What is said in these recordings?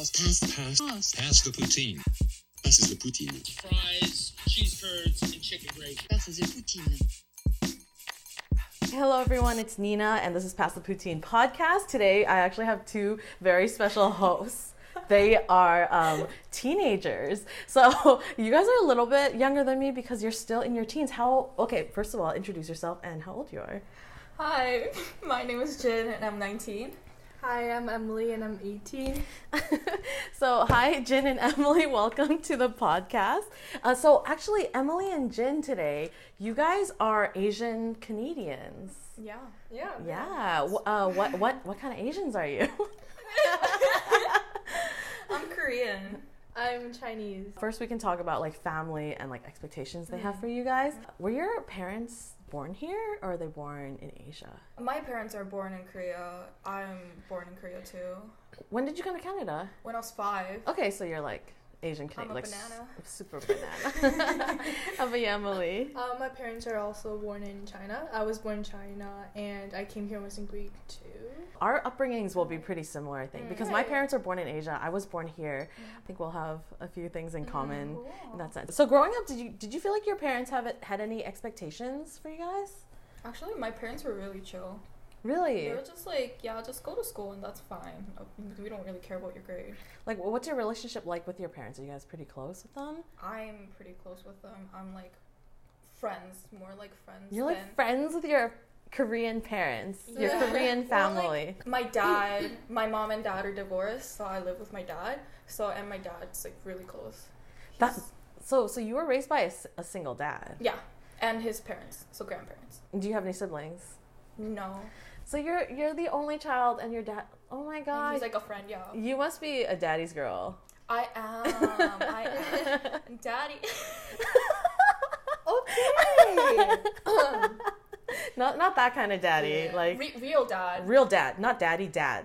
pass, pass, pass, pass, pass the poutine. Passes the poutine. fries, cheese curds, and chicken gravy. Passes the poutine. Hello, everyone. It's Nina, and this is Pass the Poutine podcast. Today, I actually have two very special hosts. They are um, teenagers. So, you guys are a little bit younger than me because you're still in your teens. How, okay, first of all, introduce yourself and how old you are. Hi, my name is Jin and I'm 19. Hi, I'm Emily and I'm 18. so, hi, Jin and Emily. Welcome to the podcast. Uh, so, actually, Emily and Jin today, you guys are Asian Canadians. Yeah. Yeah. Yeah. Uh, what, what, what kind of Asians are you? I'm Korean. I'm Chinese. First, we can talk about like family and like expectations they have for you guys. Were your parents born here or are they born in Asia? My parents are born in Korea. I'm born in Korea too. When did you come to Canada? When I was five. Okay, so you're like Asian I'm Canadian, a like banana. super banana. I'm a Emily? Uh, my parents are also born in China. I was born in China and I came here when I was in grade two. Our upbringings will be mm. pretty similar, I think, because my Okay. parents are born in Asia. I was born here. Mm. I think we'll have a few things in mm, common Cool. in that sense. So, growing up, did you did you feel like your parents have had any expectations for you guys? Actually, my parents were really chill. Really? They were just like, yeah, just go to school and that's fine. Uh, We don't really care about your grade. Like, what's your relationship like with your parents? Are you guys pretty close with them? I'm pretty close with them. I'm like friends, more like friends. You're like than- friends with your Korean parents, your. Korean Well, like, family. my dad, my mom and dad are divorced, so I live with my dad. So and my dad's like really close. That- so, so you were raised by a single dad. yeah, and his parents, so grandparents. Do you have any siblings? No, So you're you're the only child, and your dad. Oh my god! he's like a friend. Yeah, you must be a daddy's girl. I am. I am. Daddy. Okay. Not not that kind of daddy. Yeah. Like Re- real dad. real dad, not daddy. Dad.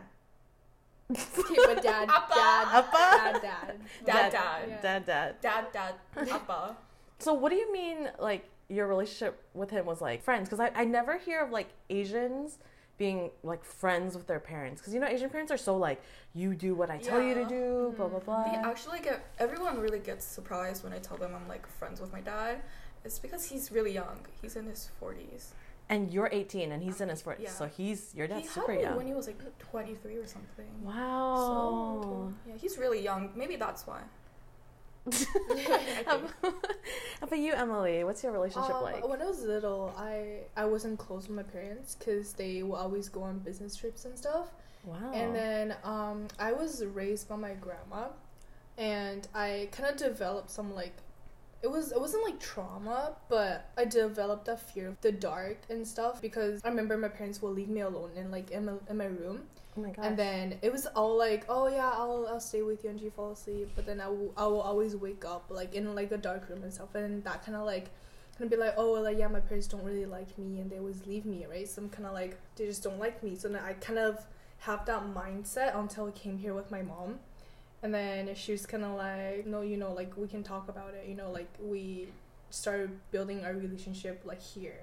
okay, but dad, Appa. dad, Appa. dad, dad. Dad, dad, Yeah. Dad. Dad. dad, dad, Appa. So what do you mean like your relationship with him was like friends? Because I, I never hear of like Asians being like friends with their parents. Because you know Asian parents are so like you do what I tell you to Yeah. do, blah blah blah. They actually get everyone really gets surprised when I tell them I'm like friends with my dad. It's because he's really young. He's in his forties. and you're 18 and he's in his 40s, Yeah. so he's your dad's he super young. when he was like 23 or something. wow. So yeah, he's really young. Maybe that's why. How about you, Emily? What's your relationship Um, like? When I was little, I I wasn't close with my parents because they will always go on business trips and stuff. Wow. And then um, I was raised by my grandma, and I kind of developed some like, it was it wasn't like trauma, but I developed a fear of the dark and stuff because I remember my parents would leave me alone in like in my, in my room, oh my gosh. and then it was all like, oh yeah, I'll I'll stay with you until you fall asleep, but then I will I will always wake up like in like a dark room and stuff, and that kind of like. Kind of be like, oh, like yeah, my parents don't really like me, and they always leave me, right? So I'm kind of like, they just don't like me. So then I kind of have that mindset until I came here with my mom. And then she was kind of like, no, you know, like we can talk about it. You know, like we started building our relationship like here.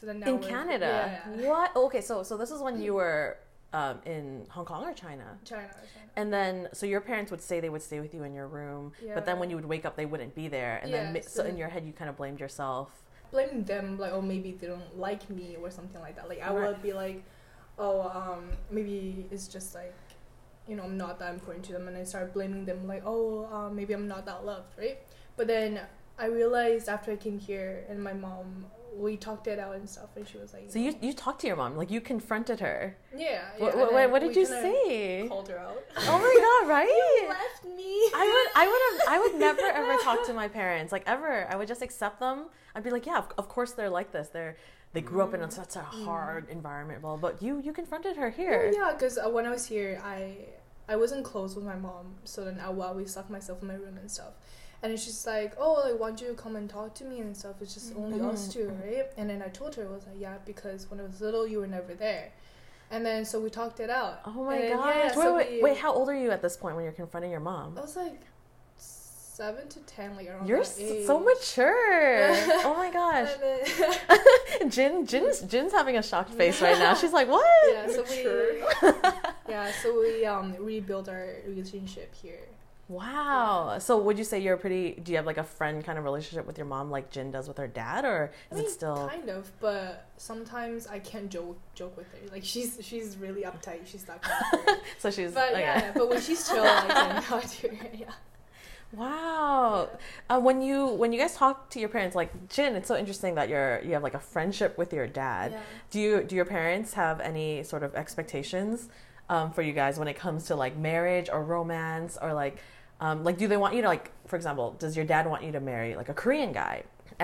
So then now in we're- Canada. yeah, What? Okay, so so this is when you were um, in Hong Kong or China. China, China. And then, so your parents would say they would stay with you in your room, but then when you would wake up, they wouldn't be there. And Yeah, then, so so- in your head, you kind of blamed yourself. Blaming them, like, oh, maybe they don't like me or something like that. Like I Right. would be like, oh, um, maybe it's just like, you know, I'm not that important to them, and I started blaming them, like, oh, um, maybe I'm not that loved, right? But then I realized after I came here and my mom, we talked it out and stuff, and she was like, So you you talked to your mom, like you confronted her. yeah, yeah. What, what, what did you say? Called her out. Oh my god, right? Left me. I would, I would have, I would never ever talk to my parents, like ever. I would just accept them. I'd be like, yeah, of, of course they're like this. They're, they grew up in mm. such a mm. hard environment. Well, but you, you confronted her here. Yeah, because uh, when I was here, I I wasn't close with my mom, so then I would always lock myself in my room and stuff. And it's just like, oh, like, why don't you come and talk to me and stuff? It's just only us two, right? And then I told her, I was like, yeah, because when I was little, you were never there. And then so we talked it out. Oh my gosh. yeah, wait, so wait, we- wait, how old are you at this point when you're confronting your mom? I was like seven to ten, like around You're so mature. oh my gosh. Then- Jin, Jin's, Jin's having a shocked face right now. She's like, what? yeah, so we yeah, so we um rebuilt our relationship here. Wow. So would you say you're pretty? Do you have like a friend kind of relationship with your mom, like Jin does with her dad, or I is mean, it still? kind of, but sometimes I can't joke joke with her. Like she's she's really uptight. She's that kind of. So she's. But okay. yeah, but when she's chill, I can talk to her. Yeah. Wow. Uh, when you when you guys talk to your parents, like Jin, it's so interesting that you're you have like a friendship with your dad. Yeah. Do you do your parents have any sort of expectations um, for you guys when it comes to like marriage or romance or like um, like do they want you to like for example does your dad want you to marry like a Korean guy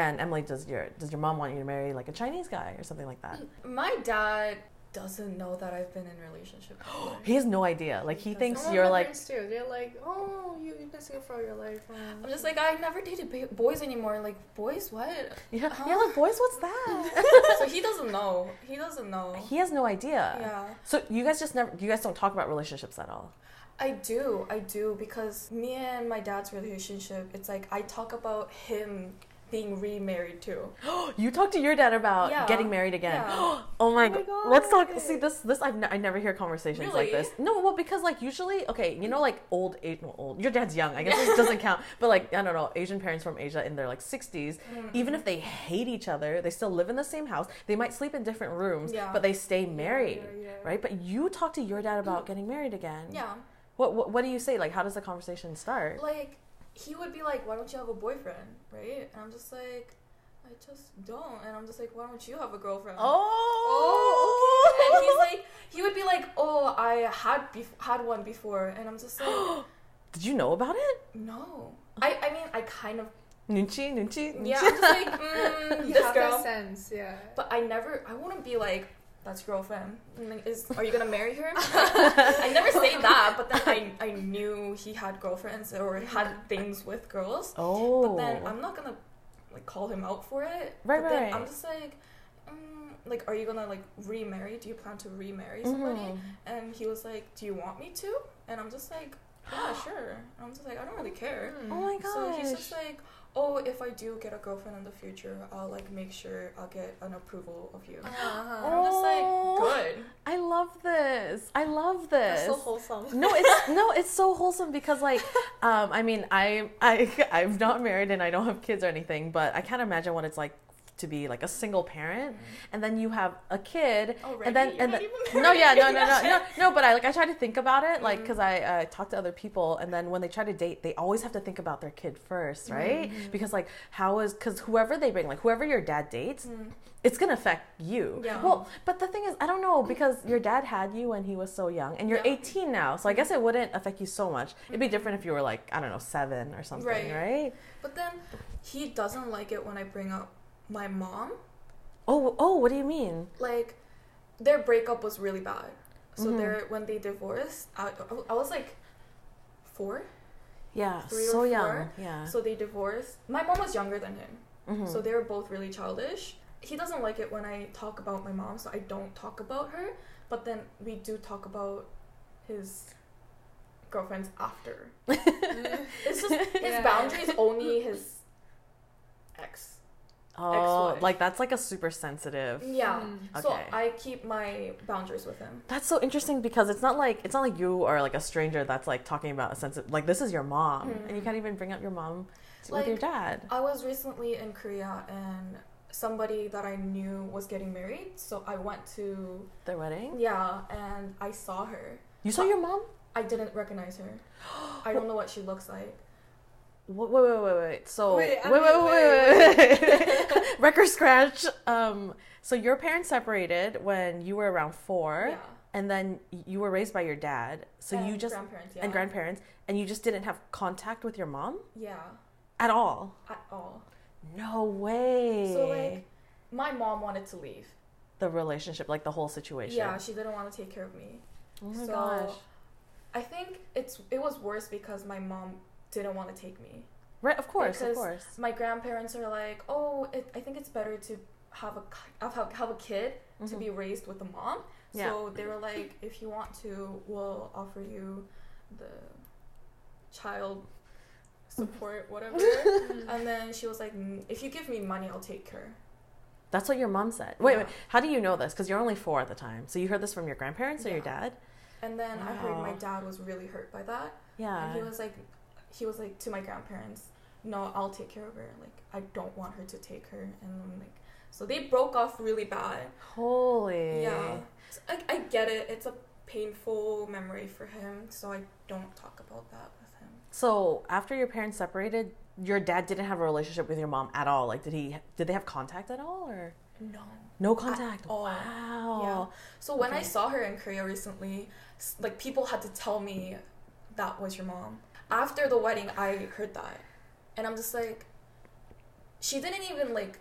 and Emily does your does your mom want you to marry like a Chinese guy or something like that? My dad doesn't know that I've been in a relationship. He has no idea. Like he thinks you're like too. They're like, oh, you you've been single for your life. um, I'm just like I never dated boys anymore. Like boys, what? yeah, Huh? yeah like boys what's that? so he doesn't know. He doesn't know. he has no idea. Yeah. So you guys just never you guys don't talk about relationships at all. I do, I do, because me and my dad's relationship, it's like I talk about him being remarried too. You talk to your dad about Yeah. getting married again. Yeah. oh my my god. Let's talk. See this. This I've ne- I never hear conversations like this. No, well because like usually okay, you know like old age well, old. Your dad's young. I guess this doesn't count. But like I don't know, Asian parents from Asia in their like 60s, Mm-hmm. even if they hate each other, they still live in the same house. They might sleep in different rooms, Yeah. but they stay married, right? But you talk to your dad about getting married again. Yeah. What, what what do you say? Like how does the conversation start? Like, he would be like, why don't you have a boyfriend, right? And I'm just like, I just don't. And I'm just like, why don't you have a girlfriend? Oh, oh, And he's like, he would be like, oh, I had bef- had one before. And I'm just like, Did you know about it? no. I, I mean, I kind of, Nunchi, nunchi, yeah, nunchi. I'm just like, mm, You this have girl. that sense, yeah. But I never, I wouldn't be like, that's your girlfriend. Like, Is are you gonna marry her? I never say that, but then I I knew he had girlfriends or had things with girls. Oh. But then I'm not gonna like call him out for it. Right, but then right. I'm just like, um, like, are you gonna like remarry? Do you plan to remarry somebody? Mhm. And he was like, do you want me to? And I'm just like, yeah, sure. And I'm just like, I don't really care. Oh my gosh. So he's just like, oh, if I do get a girlfriend in the future, I'll like make sure I'll get an approval of you. Uh-huh. I'm just Oh. like, good. I love this. I love this. That's so wholesome. no, it's no, it's so wholesome because like, um, I mean, I I I'm not married and I don't have kids or anything, but I can't imagine what it's like to be like a single parent, mm. and then you have a kid, Already? and then You're and then no, yeah, no, no, no, no, no. But I like I try to think about it, like, mm. because I uh, talk to other people, and then when they try to date, they always have to think about their kid first, mm-hmm. right? Because like, how is because whoever they bring, like whoever your dad dates, mm. it's gonna affect you. Yeah. Well, but the thing is, I don't know because your dad had you when he was so young, and you're Yeah. 18 now, so I guess it wouldn't affect you so much. It'd be mm-hmm. different if you were like I don't know seven or something, Right. right? But then he doesn't like it when I bring up my mom. Oh, oh, what do you mean? Like, their breakup was really bad. So Mhm. they're when they divorced, I, I was like four. Yeah, Three or so young. Yeah. So they divorced. My mom was younger than him. Mhm. So they were both really childish. He doesn't like it when I talk about my mom, so I don't talk about her. But then we do talk about his girlfriends after. It's just his Yeah. boundaries only his ex. Oh, ex-wife. like that's like a super sensitive. Yeah. Mm. So I keep my boundaries with him. That's so interesting because it's not like it's not like you are like a stranger that's like talking about a sensitive. like this is your mom and you Mhm. can't even bring up your mom with Like- your dad. I was recently in Korea and somebody that I knew was getting married, so I went to Their wedding. yeah, and I saw her. You saw your mom? I didn't recognize her. I don't know what she looks like. Wait, wait, wait, wait. So Wait, wait, wait, wait, wait, wait. Record scratch. Um, so your parents separated when you were around four, Yeah. and then you were raised by your dad. So you just grandparents, yeah. and grandparents, and you just didn't have contact with your mom Yeah, at all. at all. No way. So like, my mom wanted to leave. the relationship, like the whole situation. Yeah, she didn't want to take care of me. Oh my so gosh. I think it's it was worse because my mom didn't want to take me. Right, of course, of course. My grandparents are like, oh, it, I think it's better to have a have, have a kid to Mhm. be raised with a mom. Yeah. So they were like, if you want to, we'll offer you the child support, whatever. and then she was like, "Mm, if you give me money, I'll take her. That's what your mom said. Wait, Yeah. wait. How do you know this? Because you're only four at the time. So you heard this from your grandparents or your dad? And then I heard my dad was really hurt by that. Yeah. And he was like, he was like to my grandparents, no, I'll take care of her. Like, I don't want her to take her. And I'm like, so they broke off really bad. Holy. Yeah. So I, I get it. It's a painful memory for him. So I don't talk about that with him. So after your parents separated, your dad didn't have a relationship with your mom at all. Like, did he? Did they have contact at all, or No. no contact? all. Wow. Yeah. So when I saw her in Korea recently, like people had to tell me that was your mom. After the wedding, I heard that, and I'm just like, she didn't even like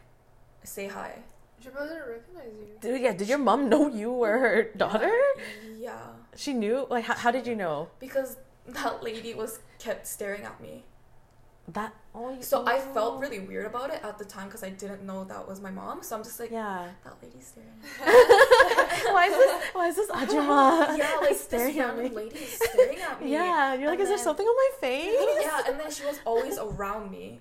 say hi. She probably didn't recognize you. Did, yeah. Did your mom know you were her daughter? Yeah, She knew. Like, how, how did you know because that lady was kept staring at me. That? Oh, you, So I oh. felt really weird about it at the time because I didn't know that was my mom. So I'm just like, Yeah. that lady's staring. At me. why is this? Why is this Ajuma yeah, like this staring at me? lady staring at me. Yeah, you're like, And is there something on my face? Yeah, and then she was always around me.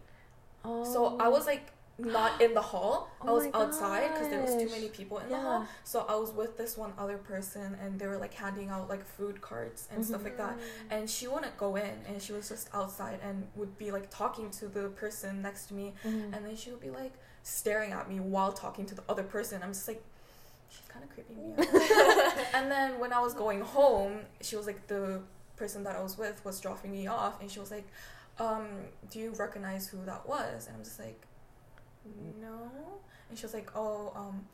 Oh. So I oh. was like not in the hall. I Oh was outside because there was too many people in Yeah. the hall. So I was with this one other person, and they were like handing out like food cards and stuff like that. And she wouldn't go in, and she was just outside and would be like talking to the person next to me, Mhm. and then she would be like staring at me while talking to the other person. I'm just like. She's kind of creeping me out. and then when I was going home, she was like the person that I was with was dropping me off, and she was like, um, "Do you recognize who that was?" And I'm just like, "No." And she was like, "Oh, um,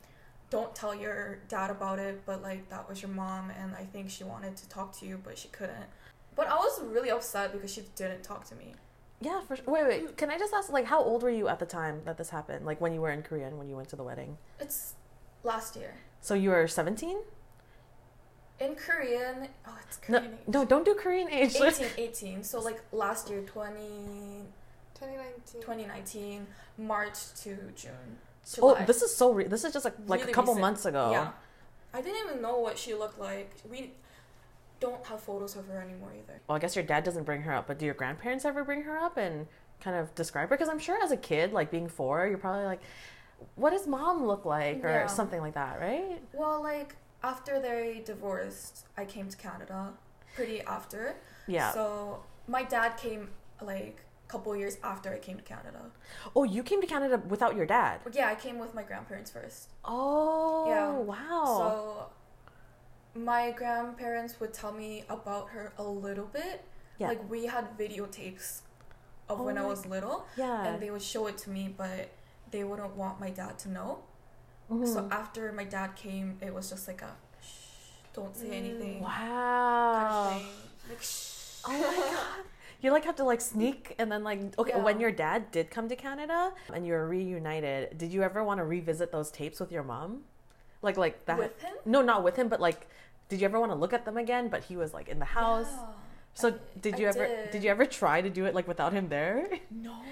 don't tell your dad about it, but like that was your mom, and I think she wanted to talk to you, but she couldn't." But I was really upset because she didn't talk to me. Yeah, for sure. Wait, wait. Can I just ask, like, how old were you at the time that this happened? Like, when you were in Korea and when you went to the wedding? It's last year So you were 17? in Korean. Oh, it's No, age. no, don't do Korean age. 18, 18. So like last year, 20, 2019. 2019, March to June. oh, this is so. Re- this is just like like a couple recent. months ago. Yeah. I didn't even know what she looked like. We don't have photos of her anymore either. Well, I guess your dad doesn't bring her up, but do your grandparents ever bring her up and kind of describe her? Because I'm sure as a kid, like being four, you're probably like, "What does mom look like?" or Yeah. something like that, right? Well, like after they divorced, I came to Canada pretty after. Yeah. So my dad came like a couple years after I came to Canada. oh, you came to Canada without your dad. Yeah, I came with my grandparents first. Oh, Yeah. wow. So my grandparents would tell me about her a little bit. yeah. Like we had videotapes of when Oh I my- was little yeah. and they would show it to me but they wouldn't want my dad to know. Mhm. So after my dad came, it was just like a shh, don't say anything. wow. kind of. Like shh. Oh my god. You like have to like sneak and then like okay Yeah. when your dad did come to Canada and you were reunited, did you ever want to revisit those tapes with your mom? Like like that With him? No, not with him, but like did you ever want to look at them again but he was like in the house? Yeah. So I- did I you ever did. did you ever try to do it like without him there? No.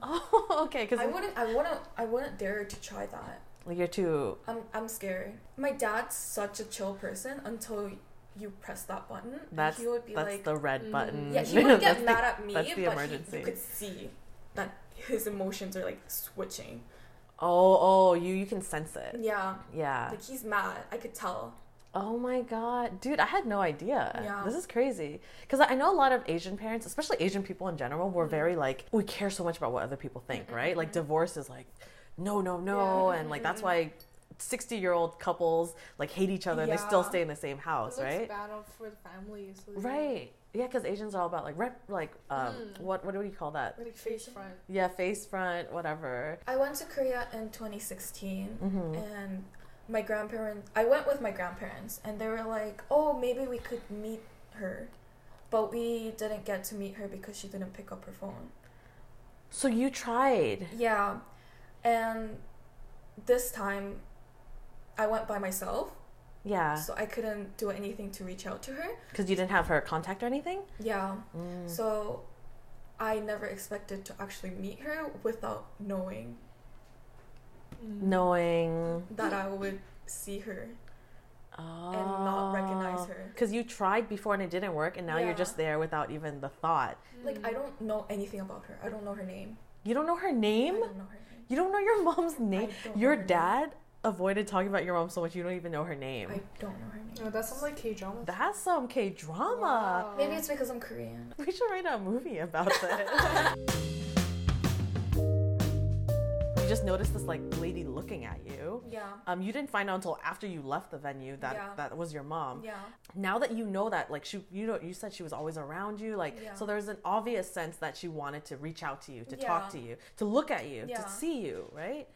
Oh, okay, cuz I wouldn't I wouldn't I wouldn't dare to try that. like you're too I'm I'm scared. My dad's such a chill person until you press that button. that's he would be that's like the red button. Yeah, he would get mad at me, that's the but emergency. He, you could see that his emotions are like switching. Oh, oh, you you can sense it. Yeah, Yeah. like he's mad. I could tell. Oh my god, dude, I had no idea. Yeah. This is crazy. Because I know a lot of Asian parents, especially Asian people in general, Mm-hmm. were very like, we care so much about what other people think, right? Like, divorce is like, no, no, no. And like, that's why 60 year old couples like hate each other and they still stay in the same house, It right? bad for the family. So they- Right. Yeah, because Asians are all about like, rep, like, um, Mm. what, what do you call that? Like face front. Yeah, face front, whatever. I went to Korea in 2016, Mhm. and my grandparents. I went with my grandparents, and they were like, "Oh, maybe we could meet her," but we didn't get to meet her because she didn't pick up her phone. So you tried. Yeah, and this time, I went by myself, Yeah. so I couldn't do anything to reach out to her. Because you didn't have her contact or anything? Yeah, Mm. so I never expected to actually meet her without knowing Knowing. that I would see her. Oh. And not recognize her. Because you tried before and it didn't work, and now you're just there without even the thought. Like I don't know anything about her. I don't know her name. You don't know her I name? don't know her name. You don't know your mom's name? Your dad? name. Dad avoided talking about your mom so much you don't even know her name. I don't know her name. No, that sounds like K drama. That's some K drama. Maybe it's because I'm Korean. We should write a movie about this. you just noticed this like lady looking at you. Yeah. Um, you didn't find out until after you left the venue that Yeah. that was your mom. Yeah. Now that you know that, like she, you know, you said she was always around you, like Yeah. so. There's an obvious sense that she wanted to reach out to you, to talk to you, to look at you, Yeah. to see you, right?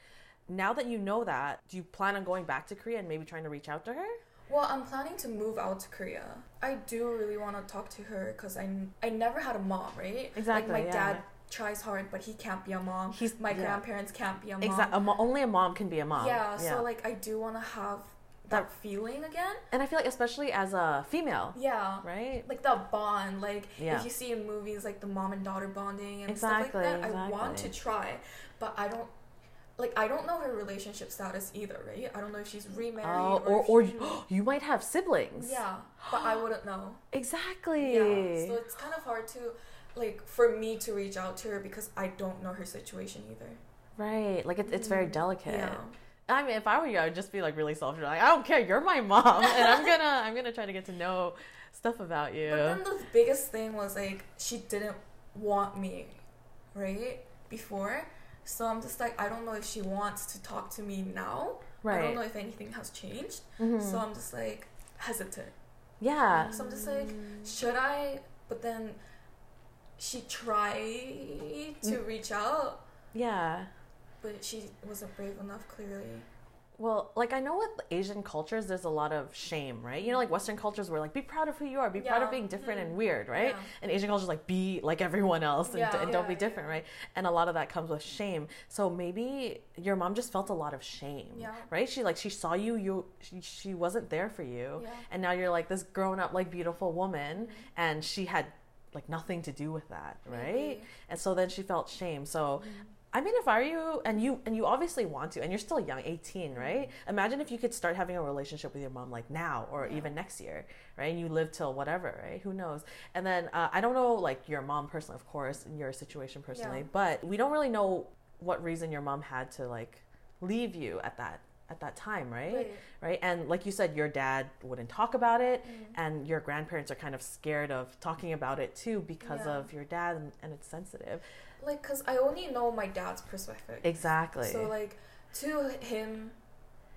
Now that you know that, do you plan on going back to Korea and maybe trying to reach out to her? Well, I'm planning to move out to Korea. I do really want to talk to her because I, I never had a mom, right? Exactly, Like my yeah. dad tries hard, but he can't be a mom. He's- my yeah. grandparents can't be a mom. Exactly. only a mom can be a mom. Yeah, so like I do want to have that, That- feeling again. and I feel like especially as a female, Yeah. right? Like that bond, like Yeah. if you see in movies like the mom and daughter bonding and Exactly, stuff like that, I want to try, but I don't. Like I don't know her relationship status either, right? I don't know if she's remarried Oh, or, or if or she- you might have siblings. yeah, but I wouldn't know. Exactly. Yeah, so it's kind of hard to, like, for me to reach out to her because I don't know her situation either. right. Like it, it's very mm, delicate. Yeah. I mean, if I were you, I would just be like really selfish. Like, I don't care. You're my mom, and I'm gonna I'm gonna try to get to know stuff about you. But then the biggest thing was like she didn't want me, right? Before. So I'm just like I don't know if she wants to talk to me now. Right. I don't know if anything has changed. Mhm. So I'm just like hesitant. yeah. So I'm just like, should I? But then she tried to Mm. reach out, Yeah. but she wasn't brave enough. Clearly. Well, like I know with Asian cultures, there's a lot of shame, right? You know, like Western cultures where like be proud of who you are, be proud of being different Mhm. and weird, right? Yeah. And Asian cultures like be like everyone else and, Yeah. and don't be different, right? And a lot of that comes with shame. So maybe your mom just felt a lot of shame, Yeah. right? She like she saw you, you she, she wasn't there for you, Yeah. and now you're like this grown up like beautiful woman, Mm-hmm. and she had like nothing to do with that, right? Maybe. And so then she felt shame. So. Mm-hmm. I mean, if I were you, and you, and you obviously want to, and you're still young, 18, right? Imagine if you could start having a relationship with your mom like now, or even next year, right? And you live till whatever, right? Who knows? And then uh, I don't know, like your mom personally, of course, in your situation personally, Yeah. but we don't really know what reason your mom had to like leave you at that at that time, right? Right. Right? And like you said, your dad wouldn't talk about it, Mm-hmm. and your grandparents are kind of scared of talking about it too because Yeah. of your dad, and, and it's sensitive. Like, cause I only know my dad's perspective. Exactly. So like to him,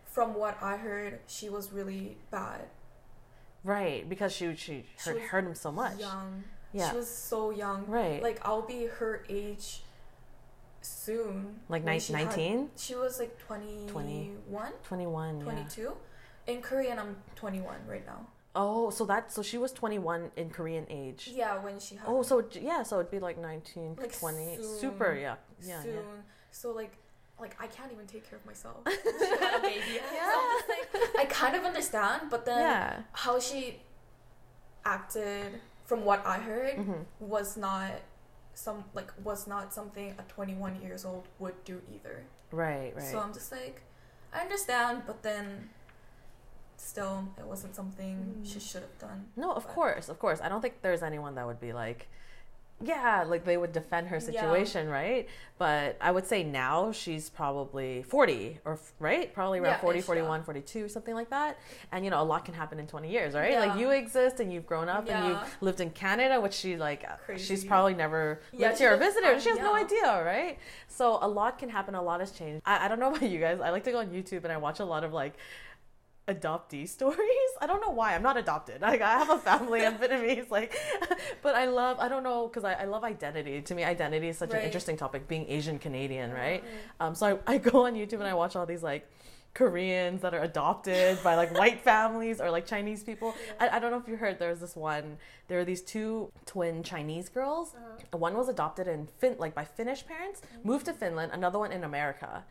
from what I heard, she was really bad. Right, because she she She hurt, hurt him so much. Young. Yeah. She was so young. Right. Like I'll be her age soon. Like when nine- she 19? She was like 21, 21, yeah. 22. In Korean, I'm 21 right now. Oh, so that so she was 21 in Korean age. Yeah, when she had Oh, so yeah, so it'd be like 19, Like 20. soon. Super, yeah. Yeah, soon. yeah. So like, like I can't even take care of myself. she had a baby. So I'm like, I kind of understand, but then Yeah. how she acted, from what I heard, Mhm. was not some like was not something a 21 years old would do either. Right, right. So I'm just like, I understand, but then still, it wasn't something she mm. should have done. no, of But- course, of course. I don't think there's anyone that would be like yeah, like they would defend her Yeah. situation, right? But I would say now she's probably 40 or right? Probably around Yeah, 40, ish, yeah. 41, 42, something like that. And you know, a lot can happen in 20 years, right? Like you exist and you've grown up and you've lived in Canada, which she like uh, she's probably never Yeah, lived here or visited. She has no idea, right? So a lot can happen, a lot has changed. I, I don't know about you guys. I like to go on YouTube and I watch a lot of like adoptee stories. I don't know why. I'm not adopted. Like I have a family. I'm Vietnamese. Like, but I love. I don't know because I, I love identity. To me, identity is such an interesting topic. Being Asian Canadian, right? Mm-hmm. Um, so I, I go on YouTube and I watch all these like. Koreans that are adopted by like white families or like Chinese people. I, I don't know if you heard. There was this one. There were these two twin Chinese girls. Uh-huh. One was adopted in fin like by Finnish parents, mm-hmm. moved to Finland. Another one in America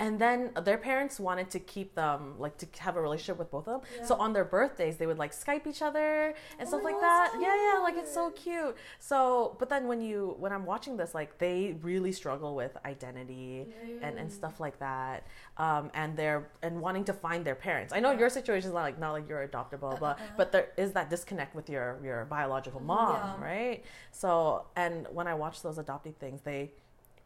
and then their parents wanted to keep them like to have a relationship with both of them. So on their birthdays they would like skype each other and stuff like that. yeah yeah like it's so cute. so but then when you when i'm watching this like they really struggle with identity and, and stuff like that um, and they're and wanting to find their parents. I know your situation is not like not like you're adopted blah blah but there is that disconnect with your your biological mom Yeah. right? So and when i watch those adopted things they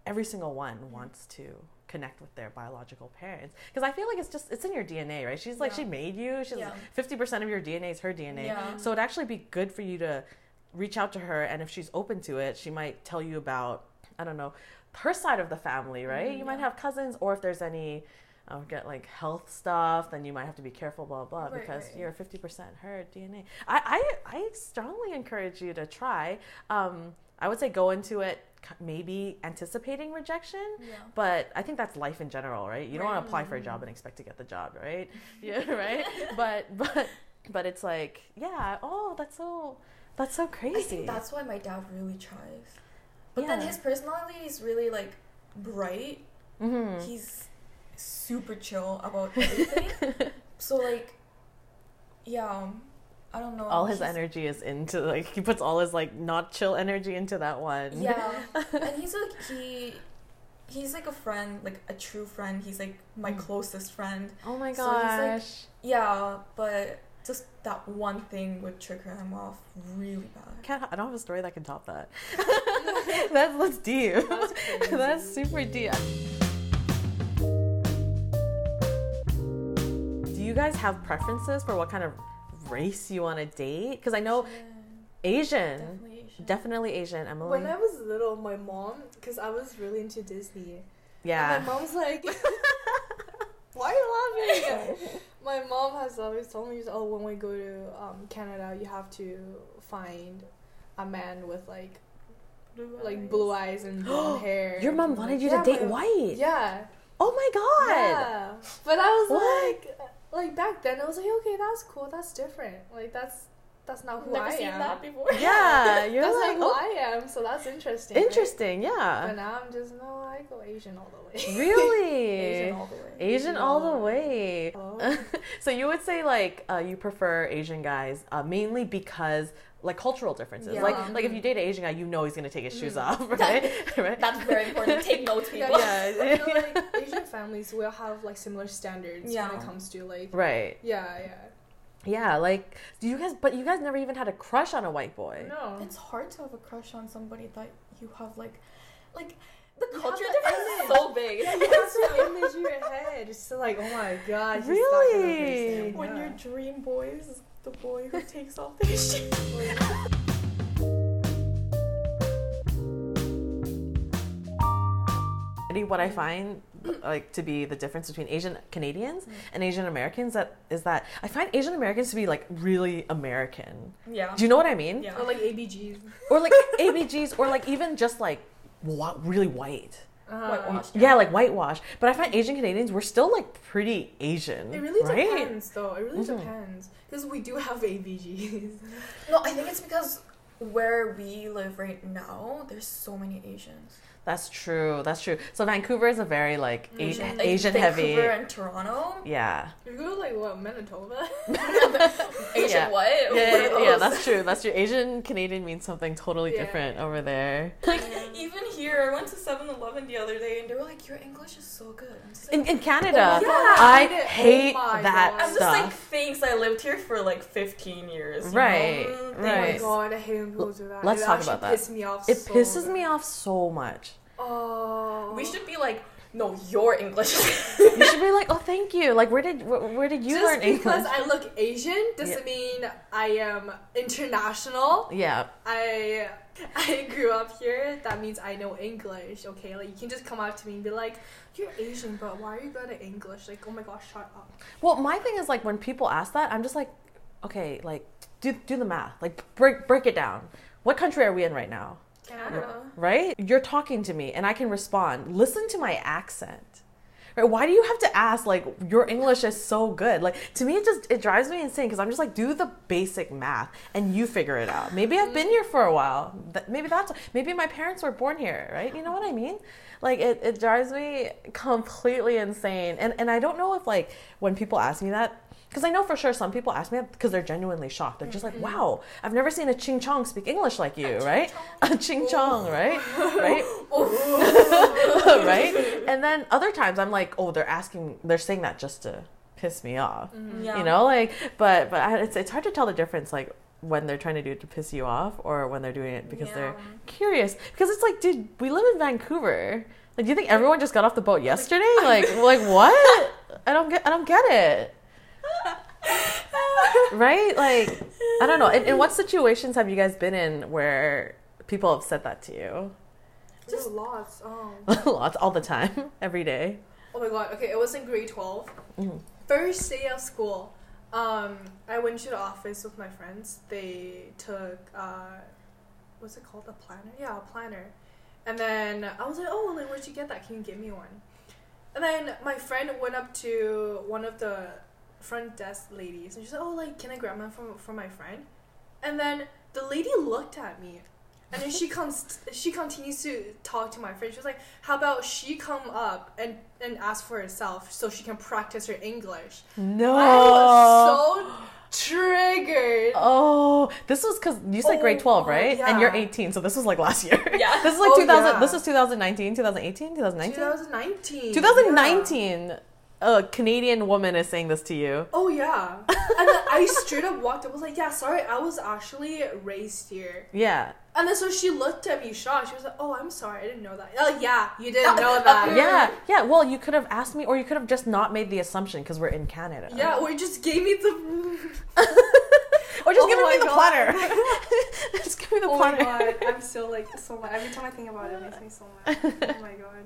every single one wants to connect with their biological parents because I feel like it's just it's in your DNA, right? She's like Yeah. she made you. She's Yeah. fifty percent of your DNA is her DNA, Yeah. so it'd actually be good for you to reach out to her, and if she's open to it, she might tell you about I don't know her side of the family, right? Mhm, you might have cousins, or if there's any. Uh, get like health stuff, then you might have to be careful, blah blah, Right, because right. you're fifty percent her DNA. I, I I strongly encourage you to try. Um, I would say go into it maybe anticipating rejection, Yeah. but I think that's life in general, right? You don't want to apply for a job and expect to get the job, right? Yeah, right. but but but it's like, yeah, oh, that's so that's so crazy. I think that's why my dad really tries. But then his personality is really like bright. hmm He's super chill about everything. so like, yeah, um, I don't know. all his he's- energy is into like he puts all his like not chill energy into that one. Yeah, and he's like he. He's like a friend, like a true friend. He's like my Mm. closest friend. Oh my So he's like- gosh. Yeah, but just that one thing would trigger him off really bad. Can't, I don't have a story that can top that. that's that's deep. That's that's super deep. Do you guys have preferences for what kind of race you on a date? Because I know Asian, Definitely Asian. definitely Asian. Emily, When I was little, my mom, because I was really into Disney, yeah. and my mom's like, "Why are you laughing?" my mom has always told me, "Oh, when we go to um, Canada, you have to find a man with like like blue eyes and blonde hair." Your mom wanted you yeah, to date my- white. Yeah. Oh my god. Yeah. But I was What? like, like back then, I was like, okay, that's cool, that's different. Like that's that's not who Never I seen am. that before. Yeah, you're that's like, not who oh, I am. So that's interesting. right? yeah. But now I'm just no, I go Asian all the way. Really. Asian all the way. Asian all the way. Oh. so you would say like uh, you prefer Asian guys uh, mainly because like cultural differences. Yeah. Like like if you date an Asian guy, you know he's gonna take his shoes Mhm. off, right? right? That's very important. Take notes, people. Yeah. you know, like Asian families will have like similar standards Yeah. when it comes to like right. yeah, yeah. Yeah. Like do you guys? But you guys never even had a crush on a white boy. No. It's hard to have a crush on somebody that you have like, like the culture the difference is so big. Yeah, you have some image in your head. It's just like, oh my god, he's not gonna Really? understand. When Yeah. your dream boy is the boy who takes off his shoes. What I find like to be the difference between Asian Canadians Mm. and Asian Americans that is that I find Asian Americans to be like really American. Yeah. Do you know what I mean? Yeah. Or like ABGs. Or like ABGs, or like even just like wh- really white. Uh, Whitewashed. Yeah, like whitewash. But I find Asian Canadians, we're still like pretty Asian. It really right? depends, though. It really Mhm. depends because we do have ABGs. No, I think it's because where we live right now, there's so many Asians. That's true. That's true. So Vancouver is a very like. Asian, Like Asian heavy. Vancouver and Toronto. Yeah. you go to like what Manitoba? Asian Yeah. what? Yeah, yeah, yeah, that's true. That's true. Asian Canadian means something totally Yeah. different over there. Like even here, I went to 7-Eleven the other day, and they were like, "Your English is so good." I'm just like, In, in Canada, Yeah, I I hate oh that God. I'm just like, thanks. I lived here for like 15 years. you Right, know? Mm, Oh my god, I hate when people do that. Let's it talk about that. Pisses me off. it so pisses bad. me off so much. Oh. We should be like, no, your English. You should be like, oh, thank you. Like, where did where, where did you Just learn English? because I look Asian doesn't mean I am international. yeah, I I grew up here. That means I know English. Okay, like you can just come up to me and be like, "You're Asian, but why are you good at English?" Like, oh my gosh, shut up. Well, my thing is like when people ask that, I'm just like, okay, like do do the math. Like break break it down. What country are we in right now? Canada. Right? You're talking to me and I can respond. Listen to my accent. Right? Why do you have to ask like your English is so good? Like to me it just it drives me insane because I'm just like do the basic math and you figure it out. Maybe I've been here for a while. Maybe that's maybe my parents were born here, right? You know what I mean? Like it, it drives me completely insane. And and I don't know if like when people ask me that because I know for sure some people ask me because they're genuinely shocked. They're just like, "Wow, I've never seen a Ching Chong speak English like you, right? A Ching Chong, right? Right? right? And then other times I'm like, oh, they're asking, they're saying that just to piss me off, Yeah. you know, like, but but I, it's it's hard to tell the difference, like when they're trying to do it to piss you off or when they're doing it because they're curious. Because it's like, dude, we live in Vancouver. Like, do you think everyone just got off the boat yesterday? Like, like what? I don't get. I don't get it. Right? Like, I don't know. In, in what situations have you guys been in where people have said that to you? Just lots. Um, Lots, all the time, every day. oh my god. Okay, it was in grade 12 Mhm. First day of school. Um, I went to the office with my friends. They took uh, what's it called? A planner? Yeah, a planner. And then I was like, oh, like where'd you get that? Can you give me one? And then my friend went up to one of the front desk ladies and she said, oh, like can I grab one from from my friend? And then the lady looked at me. And then she comes. She continues to talk to my friend. She was like, "How about she come up and and ask for herself so she can practice her English?" No. I was so triggered. Oh, this was because you said grade Oh, 12, right? Yeah. And you're 18, so this was like last year. Yeah. This is like Oh, 2000. yeah. This was 2019, 2018, 2019? 2019. 2019. A Canadian woman is saying this to you. Oh yeah. and then I straight up walked up. was like, "Yeah, sorry, I was actually raised here." Yeah. And then so she looked at me shocked. She was like, "Oh, I'm sorry, I didn't know that." Oh yeah, you didn't know that. Yeah. Yeah. Well, you could have asked me, or you could have just not made the assumption because we're in Canada. Yeah, or just gave me the. Or just Oh give me the God. platter. just give me the Oh my god, I'm still like so mad. Every time I think about it, it makes me so mad. Oh my god.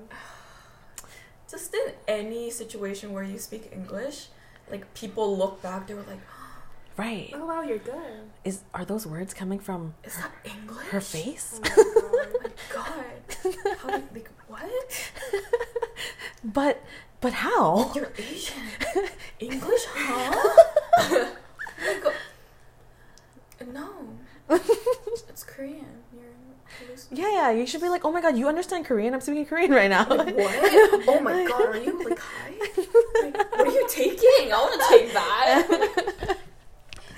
Just in any situation where you speak English, like people look back, they were like, Right. Oh wow, you're good. Is are those words coming from "Is that English?" her face? Oh my god. My God, how did, like what? But but how? You're Asian. English, huh? like, uh, no, it's Korean. Yeah, yeah. You should be like, oh my god, you understand Korean? I'm speaking Korean right now. Like, what? Oh my god, are you like high? Like, what are you taking? I want to take that.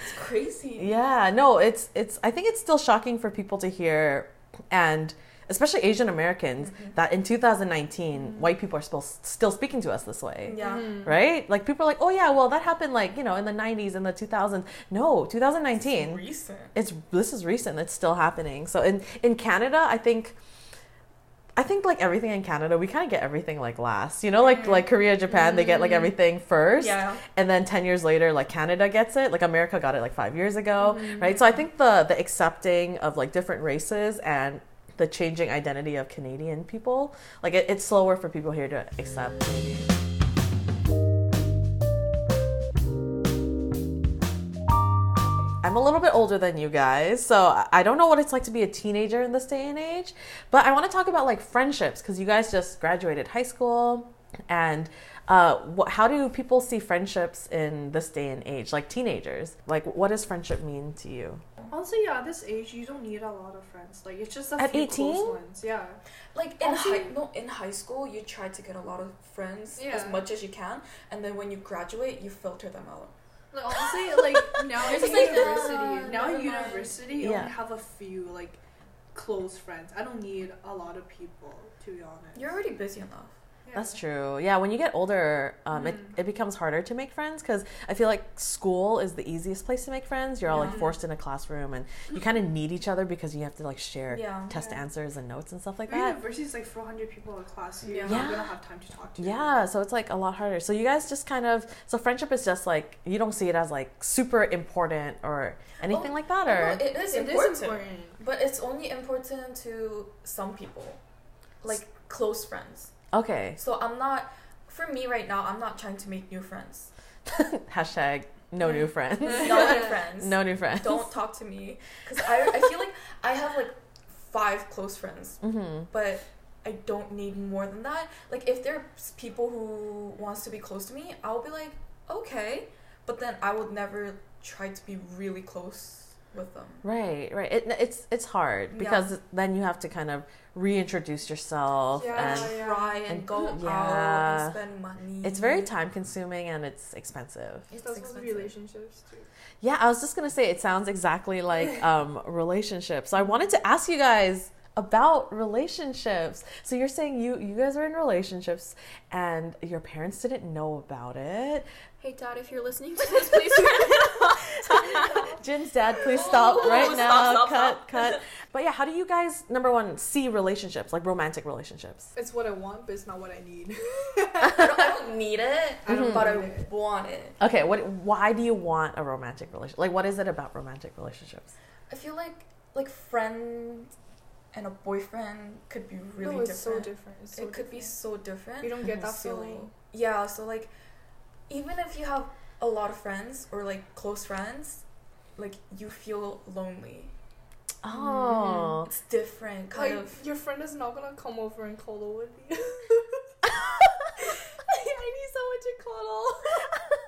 It's crazy. Yeah, no, it's it's I think it's still shocking for people to hear and especially Asian Americans Mm-hmm. that in 2019 mm-hmm. white people are still still speaking to us this way. Yeah. Mm-hmm. Right? Like people are like, "Oh yeah, well that happened like, you know, in the 90s and the 2000s." No, 2019. Recent. It's this is recent. It's still happening. So in in Canada, I think I think like everything in Canada, we kind of get everything like last. You know, like mm-hmm. like Korea, Japan, they get like everything first. Yeah. And then 10 years later like Canada gets it. Like America got it like 5 years ago, right? So I think the the accepting of like different races and the changing identity of Canadian people, like it, it's slower for people here to accept. I'm a little bit older than you guys, so I- don't know what it's like to be a teenager in this day and age. But I want to talk about like friendships because you guys just graduated high school, and uh, wh- how do people see friendships in this day and age, like teenagers? Like, what does friendship mean to you? Honestly, yeah, at this age, you don't need a lot of friends. Like, it's just a At few 18? close ones. Yeah. Like in Also- high no in high school, you try to get a lot of friends Yeah. as much as you can, and then when you graduate, you filter them out. Like, honestly, like, now in It's like, university, uh, now in never mind. university, you Yeah. only have a few, like, close friends. I don't need a lot of people, to be honest. You're already busy enough. Yeah. That's true. Yeah, when you get older, um, it, Mm. it becomes harder to make friends because I feel like school is the easiest place to make friends. You're all like forced in a classroom and you kind of need each other because you have to like share Yeah. test Yeah. answers and notes and stuff like that. university is like 400 people in class. You're Yeah. not Yeah. gonna have time to talk to. Yeah, so it's like a lot harder. So you guys just kind of so friendship is just like you don't see it as like super important or anything Oh, like that No, or it is It important, is important. but it's only important to some people, like close friends. Okay. So I'm not. For me right now, I'm not trying to make new friends. Hashtag no new friends. No new friends. no new friends. Don't talk to me because I, I feel like I have like five close friends, hmm but I don't need more than that. Like if there's people who wants to be close to me, I'll be like okay, but then I would never try to be really close with them. Right, right. It, it's it's hard Yeah. because then you have to kind of reintroduce yourself Yeah, and yeah. Try and, And- go out and spend money. it's very time consuming and it's expensive. It's That's with expensive. relationships too. Yeah, I was just gonna say it sounds exactly like um, relationships. So I wanted to ask you guys about relationships. So you're saying you you guys are in relationships and your parents didn't know about it. Hey, Dad, if you're listening to this, please. Jin's dad, please stop right stop, now. stop, cut, stop. cut. But yeah, how do you guys number one see relationships, like romantic relationships? It's what I want, but it's not what I need. I, don't, I don't need it, I don't but I want it. Okay, what why do you want a romantic relationship? Like what is it about romantic relationships? I feel like like friends and a boyfriend could be really no, it's different. so different. It's so it could be so different. You don't get that So, feeling. Yeah, so like even if you have a lot of friends or like close friends, like you feel lonely. Oh. It's different, kind Like of. your friend is not gonna come over and cuddle with you. I need someone to cuddle.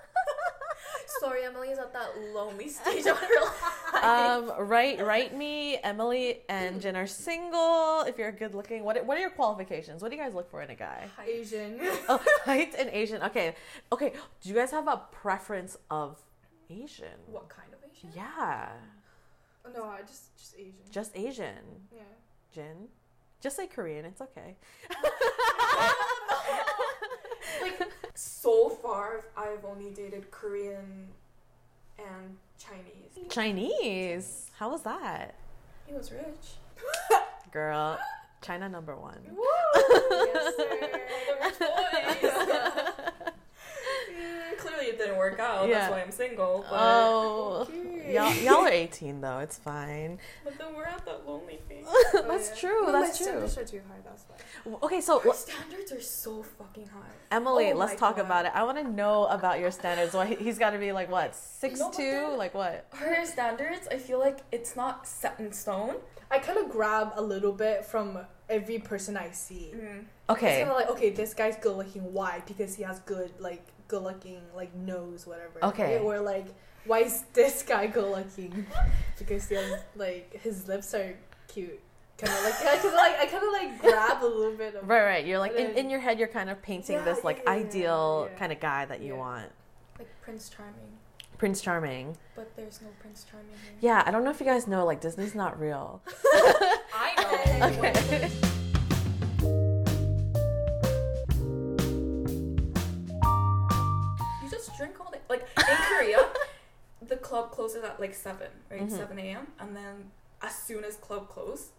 Sorry, Emily is at that lonely stage of her life. Um, right, right. Me, Emily, and Jen are single. If you're good looking, what what are your qualifications? What do you guys look for in a guy? Asian. Oh, height and Asian. Okay, okay. Do you guys have a preference of Asian? what kind of Asian? Yeah, no, I just just Asian. just Asian. yeah. Jen, just say Korean. It's okay. like so far I've only dated Korean and Chinese. Chinese. How was that, He was rich. girl? China number one. yes, sir. Mm, clearly it didn't work out. Yeah. That's why I'm single. But, Oh. Y'all, y'all are 18 though. It's fine. but then we're at that lonely phase. That's oh, yeah. true. No, That's my true. standards are too high. That's why. Okay, so Our standards are so fucking high. Emily, Oh let's talk God. about it. I want to know about your standards. Why he's got to be like what six No, two? then- Like what? Her standards, I feel like it's not set in stone. I kind of grab a little bit from every person I see. Mm-hmm. It's Okay, kind of like, okay, this guy's good looking. Why? Because he has good, like, good looking, like, nose, whatever. Okay. Or, like, why is this guy good looking? because he has, like, his lips are cute. Kind of like, I kind of like, I kind of like grab a little bit of. right, right. You're like in, in your head, you're kind of painting Yeah, this like yeah, yeah, ideal yeah. kind of guy that you Yeah. want, Like Prince Charming. Prince Charming. But there's no Prince Charming here. Yeah, I don't know if you guys know, like Disney's not real. I know. Okay. You just drink all day. Like in Korea, the club closes at like seven, right? Mhm. Seven a.m. And then as soon as club close,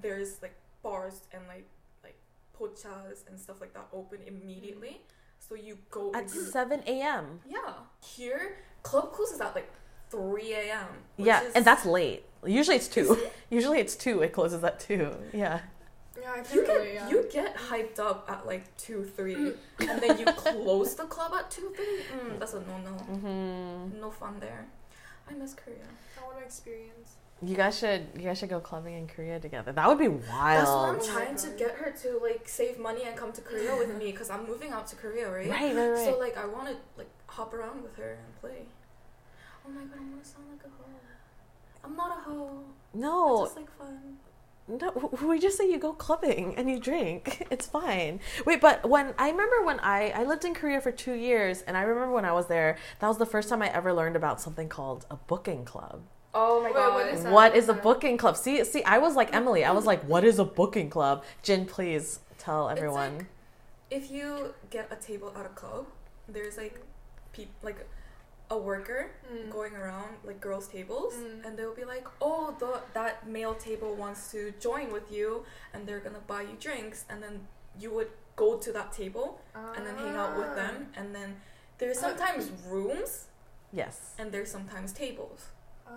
there's like bars and like like pochas and stuff like that open immediately. So you go At you, 7 a.m. yeah. Here, club closes at like three a.m. Yeah, is- and that's late. Usually it's two. Usually it's two. It closes at two. Yeah. Yeah, I You get it, yeah. you get hyped up at like two three, and then you close the club at two three. Mm, that's a no no. hmm No fun there. I miss Korea. I want to experience. You guys should you guys should go clubbing in Korea together. That would be wild. That's what I'm Oh trying to get her to like save money and come to Korea with me because I'm moving out to Korea, right? Right, right, right. So like I want to like hop around with her and play. Oh my god, I want to sound like a hoe. I'm not a hoe. I no, just like fun. No, we just say you go clubbing and you drink. It's fine. Wait, but when I remember when I I lived in Korea for two years, and I remember when I was there, that was the first time I ever learned about something called a booking club. Oh my Wait, god. what is that? What is a booking club? See, see, I was like Emily. I was like, what is a booking club? Jin, please tell It's everyone. like- If you get a table at a club, there's like peop- like a worker Mm. going around like girls' tables, Mm. and they'll be like, "Oh, the that male table wants to join with you, and they're gonna buy you drinks," and then you would go to that table and then hang out with Ah. them, and then there's sometimes rooms yes. and there's sometimes tables. Ah,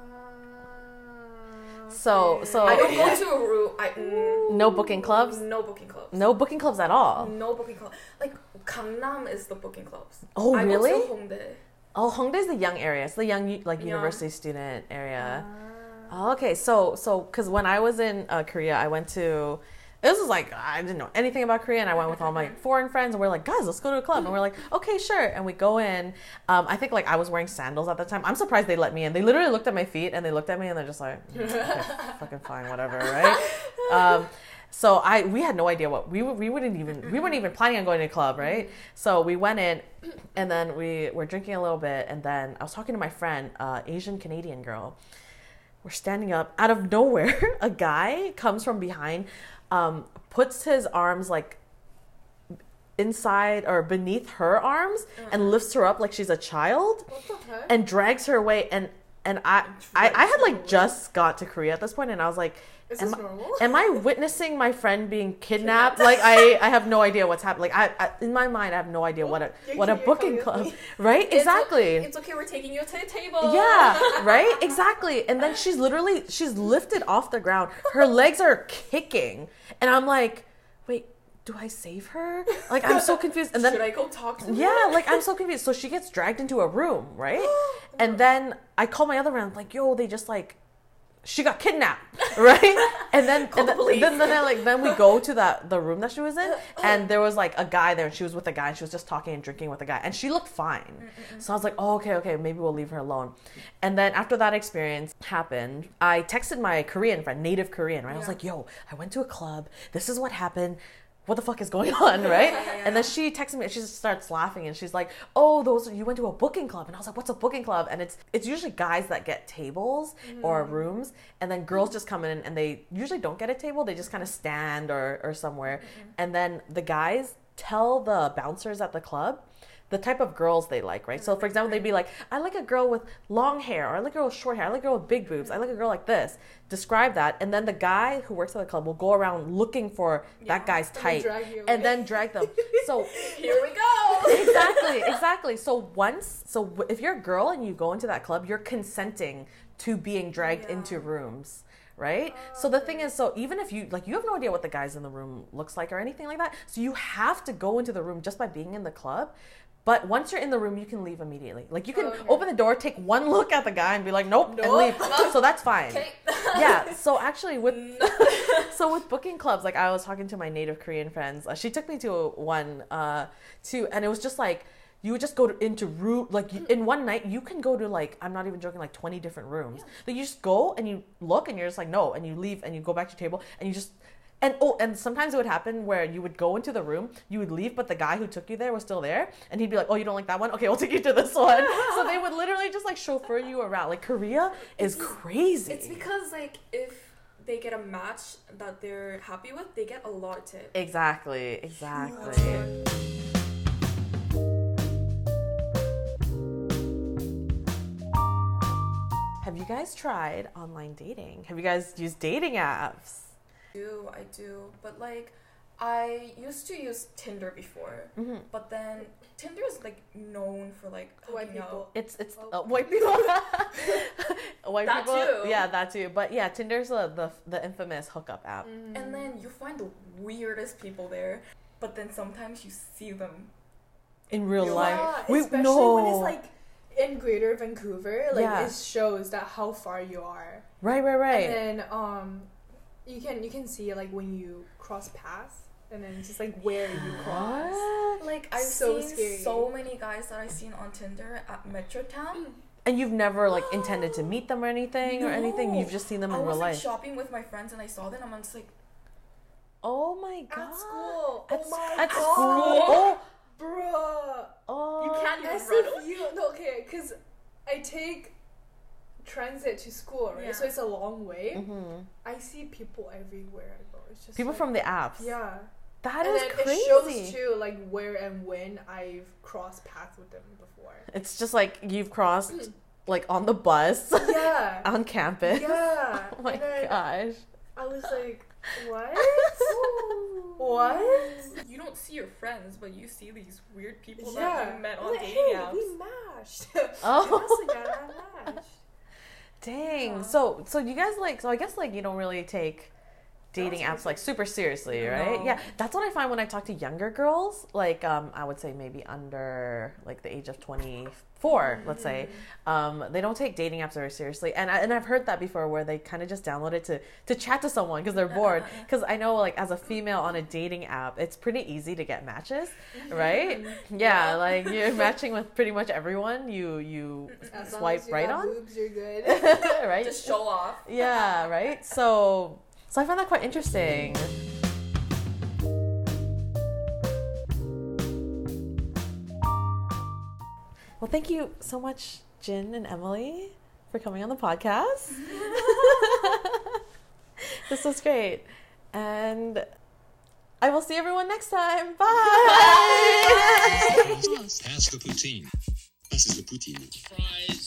So- okay. so- I don't yeah. go to a room. I mm, No booking clubs. no booking clubs. No booking clubs at all. No booking club. Like Gangnam is the booking clubs. Oh, I really? go to Hongdae. Oh, Hongdae is the young area. It's the young like Yeah. university student area. Ah. Oh, okay, so so because when I was in uh, Korea, I went to. This was like I didn't know anything about Korea, and I went with all my foreign friends, and we're like, guys, let's go to a club, and we're like, okay, sure, and we go in. Um, I think like I was wearing sandals at the time. I'm surprised they let me in. They literally looked at my feet, and they looked at me, and they're just like, "Mm, okay, fucking fine, whatever, right? Um, so I we had no idea what we we wouldn't even we weren't even planning on going to a club, right? So we went in, and then we were drinking a little bit, and then I was talking to my friend, uh, Asian Canadian girl. we're standing up. Out of nowhere, a guy comes from behind, um, puts his arms like inside or beneath her arms and lifts her up like she's a child What the heck? and drags her away and and I, I I had like just got to Korea at this point and I was like Is am, this normal? am I witnessing my friend being kidnapped like I I have no idea what's happening like I, I in my mind I have no idea what a You're- what a you're booking club right exactly It's okay. We're taking you to the table. yeah, right? Exactly. And then she's literally she's lifted off the ground. Her legs are kicking. And I'm like, "Wait, do I save her?" Like I'm so confused. And then Should I go talk to her? yeah, like I'm so confused. So she gets dragged into a room, right? And then I call my other friend like, "Yo, they just like she got kidnapped, right?" And then and the then, then, like then we go to that the room that she was in, and there was like a guy there, and she was with a guy, and she was just talking and drinking with a guy, and she looked fine. Mm, mm, mm. So I was like, "Oh, okay, okay, maybe we'll leave her alone." And then after that experience happened, I texted my Korean friend, native Korean, right? I was like, "Yo, I went to a club. This is what happened." What the fuck is going on, right? And then she texts me and she just starts laughing and she's like, "Oh, those you went to a booking club." And I was like, "What's a booking club?" And it's it's usually guys that get tables or mm. rooms, and then girls just come in and they usually don't get a table. They just kind of stand or or somewhere, mm-hmm. and then the guys tell the bouncers at the club the type of girls they like, right? So, for example, they'd be like, I like a girl with long hair, or I like a girl with short hair, I like a girl with big boobs, I like a girl like this. Describe that. And then the guy who works at the club will go around looking for that guy's type and then drag them. So, Here we go. exactly, exactly. So, once, so if you're a girl and you go into that club, you're consenting to being dragged Yeah. into rooms. Right? so the thing is, so even if you like, you have no idea what the guys in the room looks like or anything like that. So you have to go into the room just by being in the club. But once you're in the room, you can leave immediately. Like you can Okay. open the door, take one look at the guy, and be like, "Nope," and Nope. leave. So that's fine. Okay. Yeah. So actually, with so with booking clubs, like I was talking to my native Korean friends. Uh, she took me to one, uh, to, and it was just like you would just go to, into room like you, in one night you can go to like I'm not even joking like 20 different rooms. Like you just go and you look and you're just like no, and you leave and you go back to your table and you just. And oh, and sometimes it would happen where you would go into the room, you would leave, but the guy who took you there was still there, and he'd be like, "Oh, you don't like that one? Okay, we'll take you to this one." so they would literally just like chauffeur you around. Like Korea is crazy. It's because like if they get a match that they're happy with, they get a lot of tips. Exactly, exactly. Have you guys tried online dating? Have you guys used dating apps? Do, I do. But like I used to use Tinder before. Mhm. But then Tinder is like known for like White people. out. It's it's Oh. uh, white people. white That people. too. Yeah, that too. But yeah, Tinder's the the, the infamous hookup app. Mm. And then you find the weirdest people there. But then sometimes you see them. In real Real life, Yeah, we especially no. when it's like in Greater Vancouver, like Yeah. it shows that how far you are. right, right, right. And then um, you can you can see like when you cross paths, and then just like where you cross. Like I've So seen scary. so many guys that I've seen on Tinder at Metrotown. Mm. And you've never like intended to meet them or anything or anything. You've just seen them in I was real like life. shopping with my friends and I saw them and I'm just like, Oh my god. At school. At, oh my at god. school. Oh, Bruh. oh. you can't even As run if you no okay, cause I take transit to school, right? Yeah. So it's a long way. Mhm. I see people everywhere I go. It's just People like- from the apps. yeah. That and is then crazy. it shows too like where and when I've crossed paths with them before. It's just like you've crossed like on the bus Yeah. on campus. yeah. Oh my then gosh. I was like, what? what? you don't see your friends, but you see these weird people Yeah. that you met on Like, dating hey, apps. we matched. Oh. Yes, yeah, matched. Dang. Yeah. So so you guys like so I guess like you don't really take dating apps like super seriously, right? No. Yeah. That's what I find when I talk to younger girls, like um I would say maybe under like the age of 24, let's say. Um they don't take dating apps very seriously. And I, and I've heard that before where they kind of just download it to to chat to someone because they're bored cuz I know like as a female on a dating app, it's pretty easy to get matches, right? Yeah, like you're matching with pretty much everyone you you As swipe you right on. Boobs, you're good. right? Just show off. yeah, right? So so I find that quite interesting. Well, thank you so much, Jin and Emily, for coming on the podcast. this was great. And I will see everyone next time. Bye. Pass the poutine. Passes the poutine. Fries, cheese curds,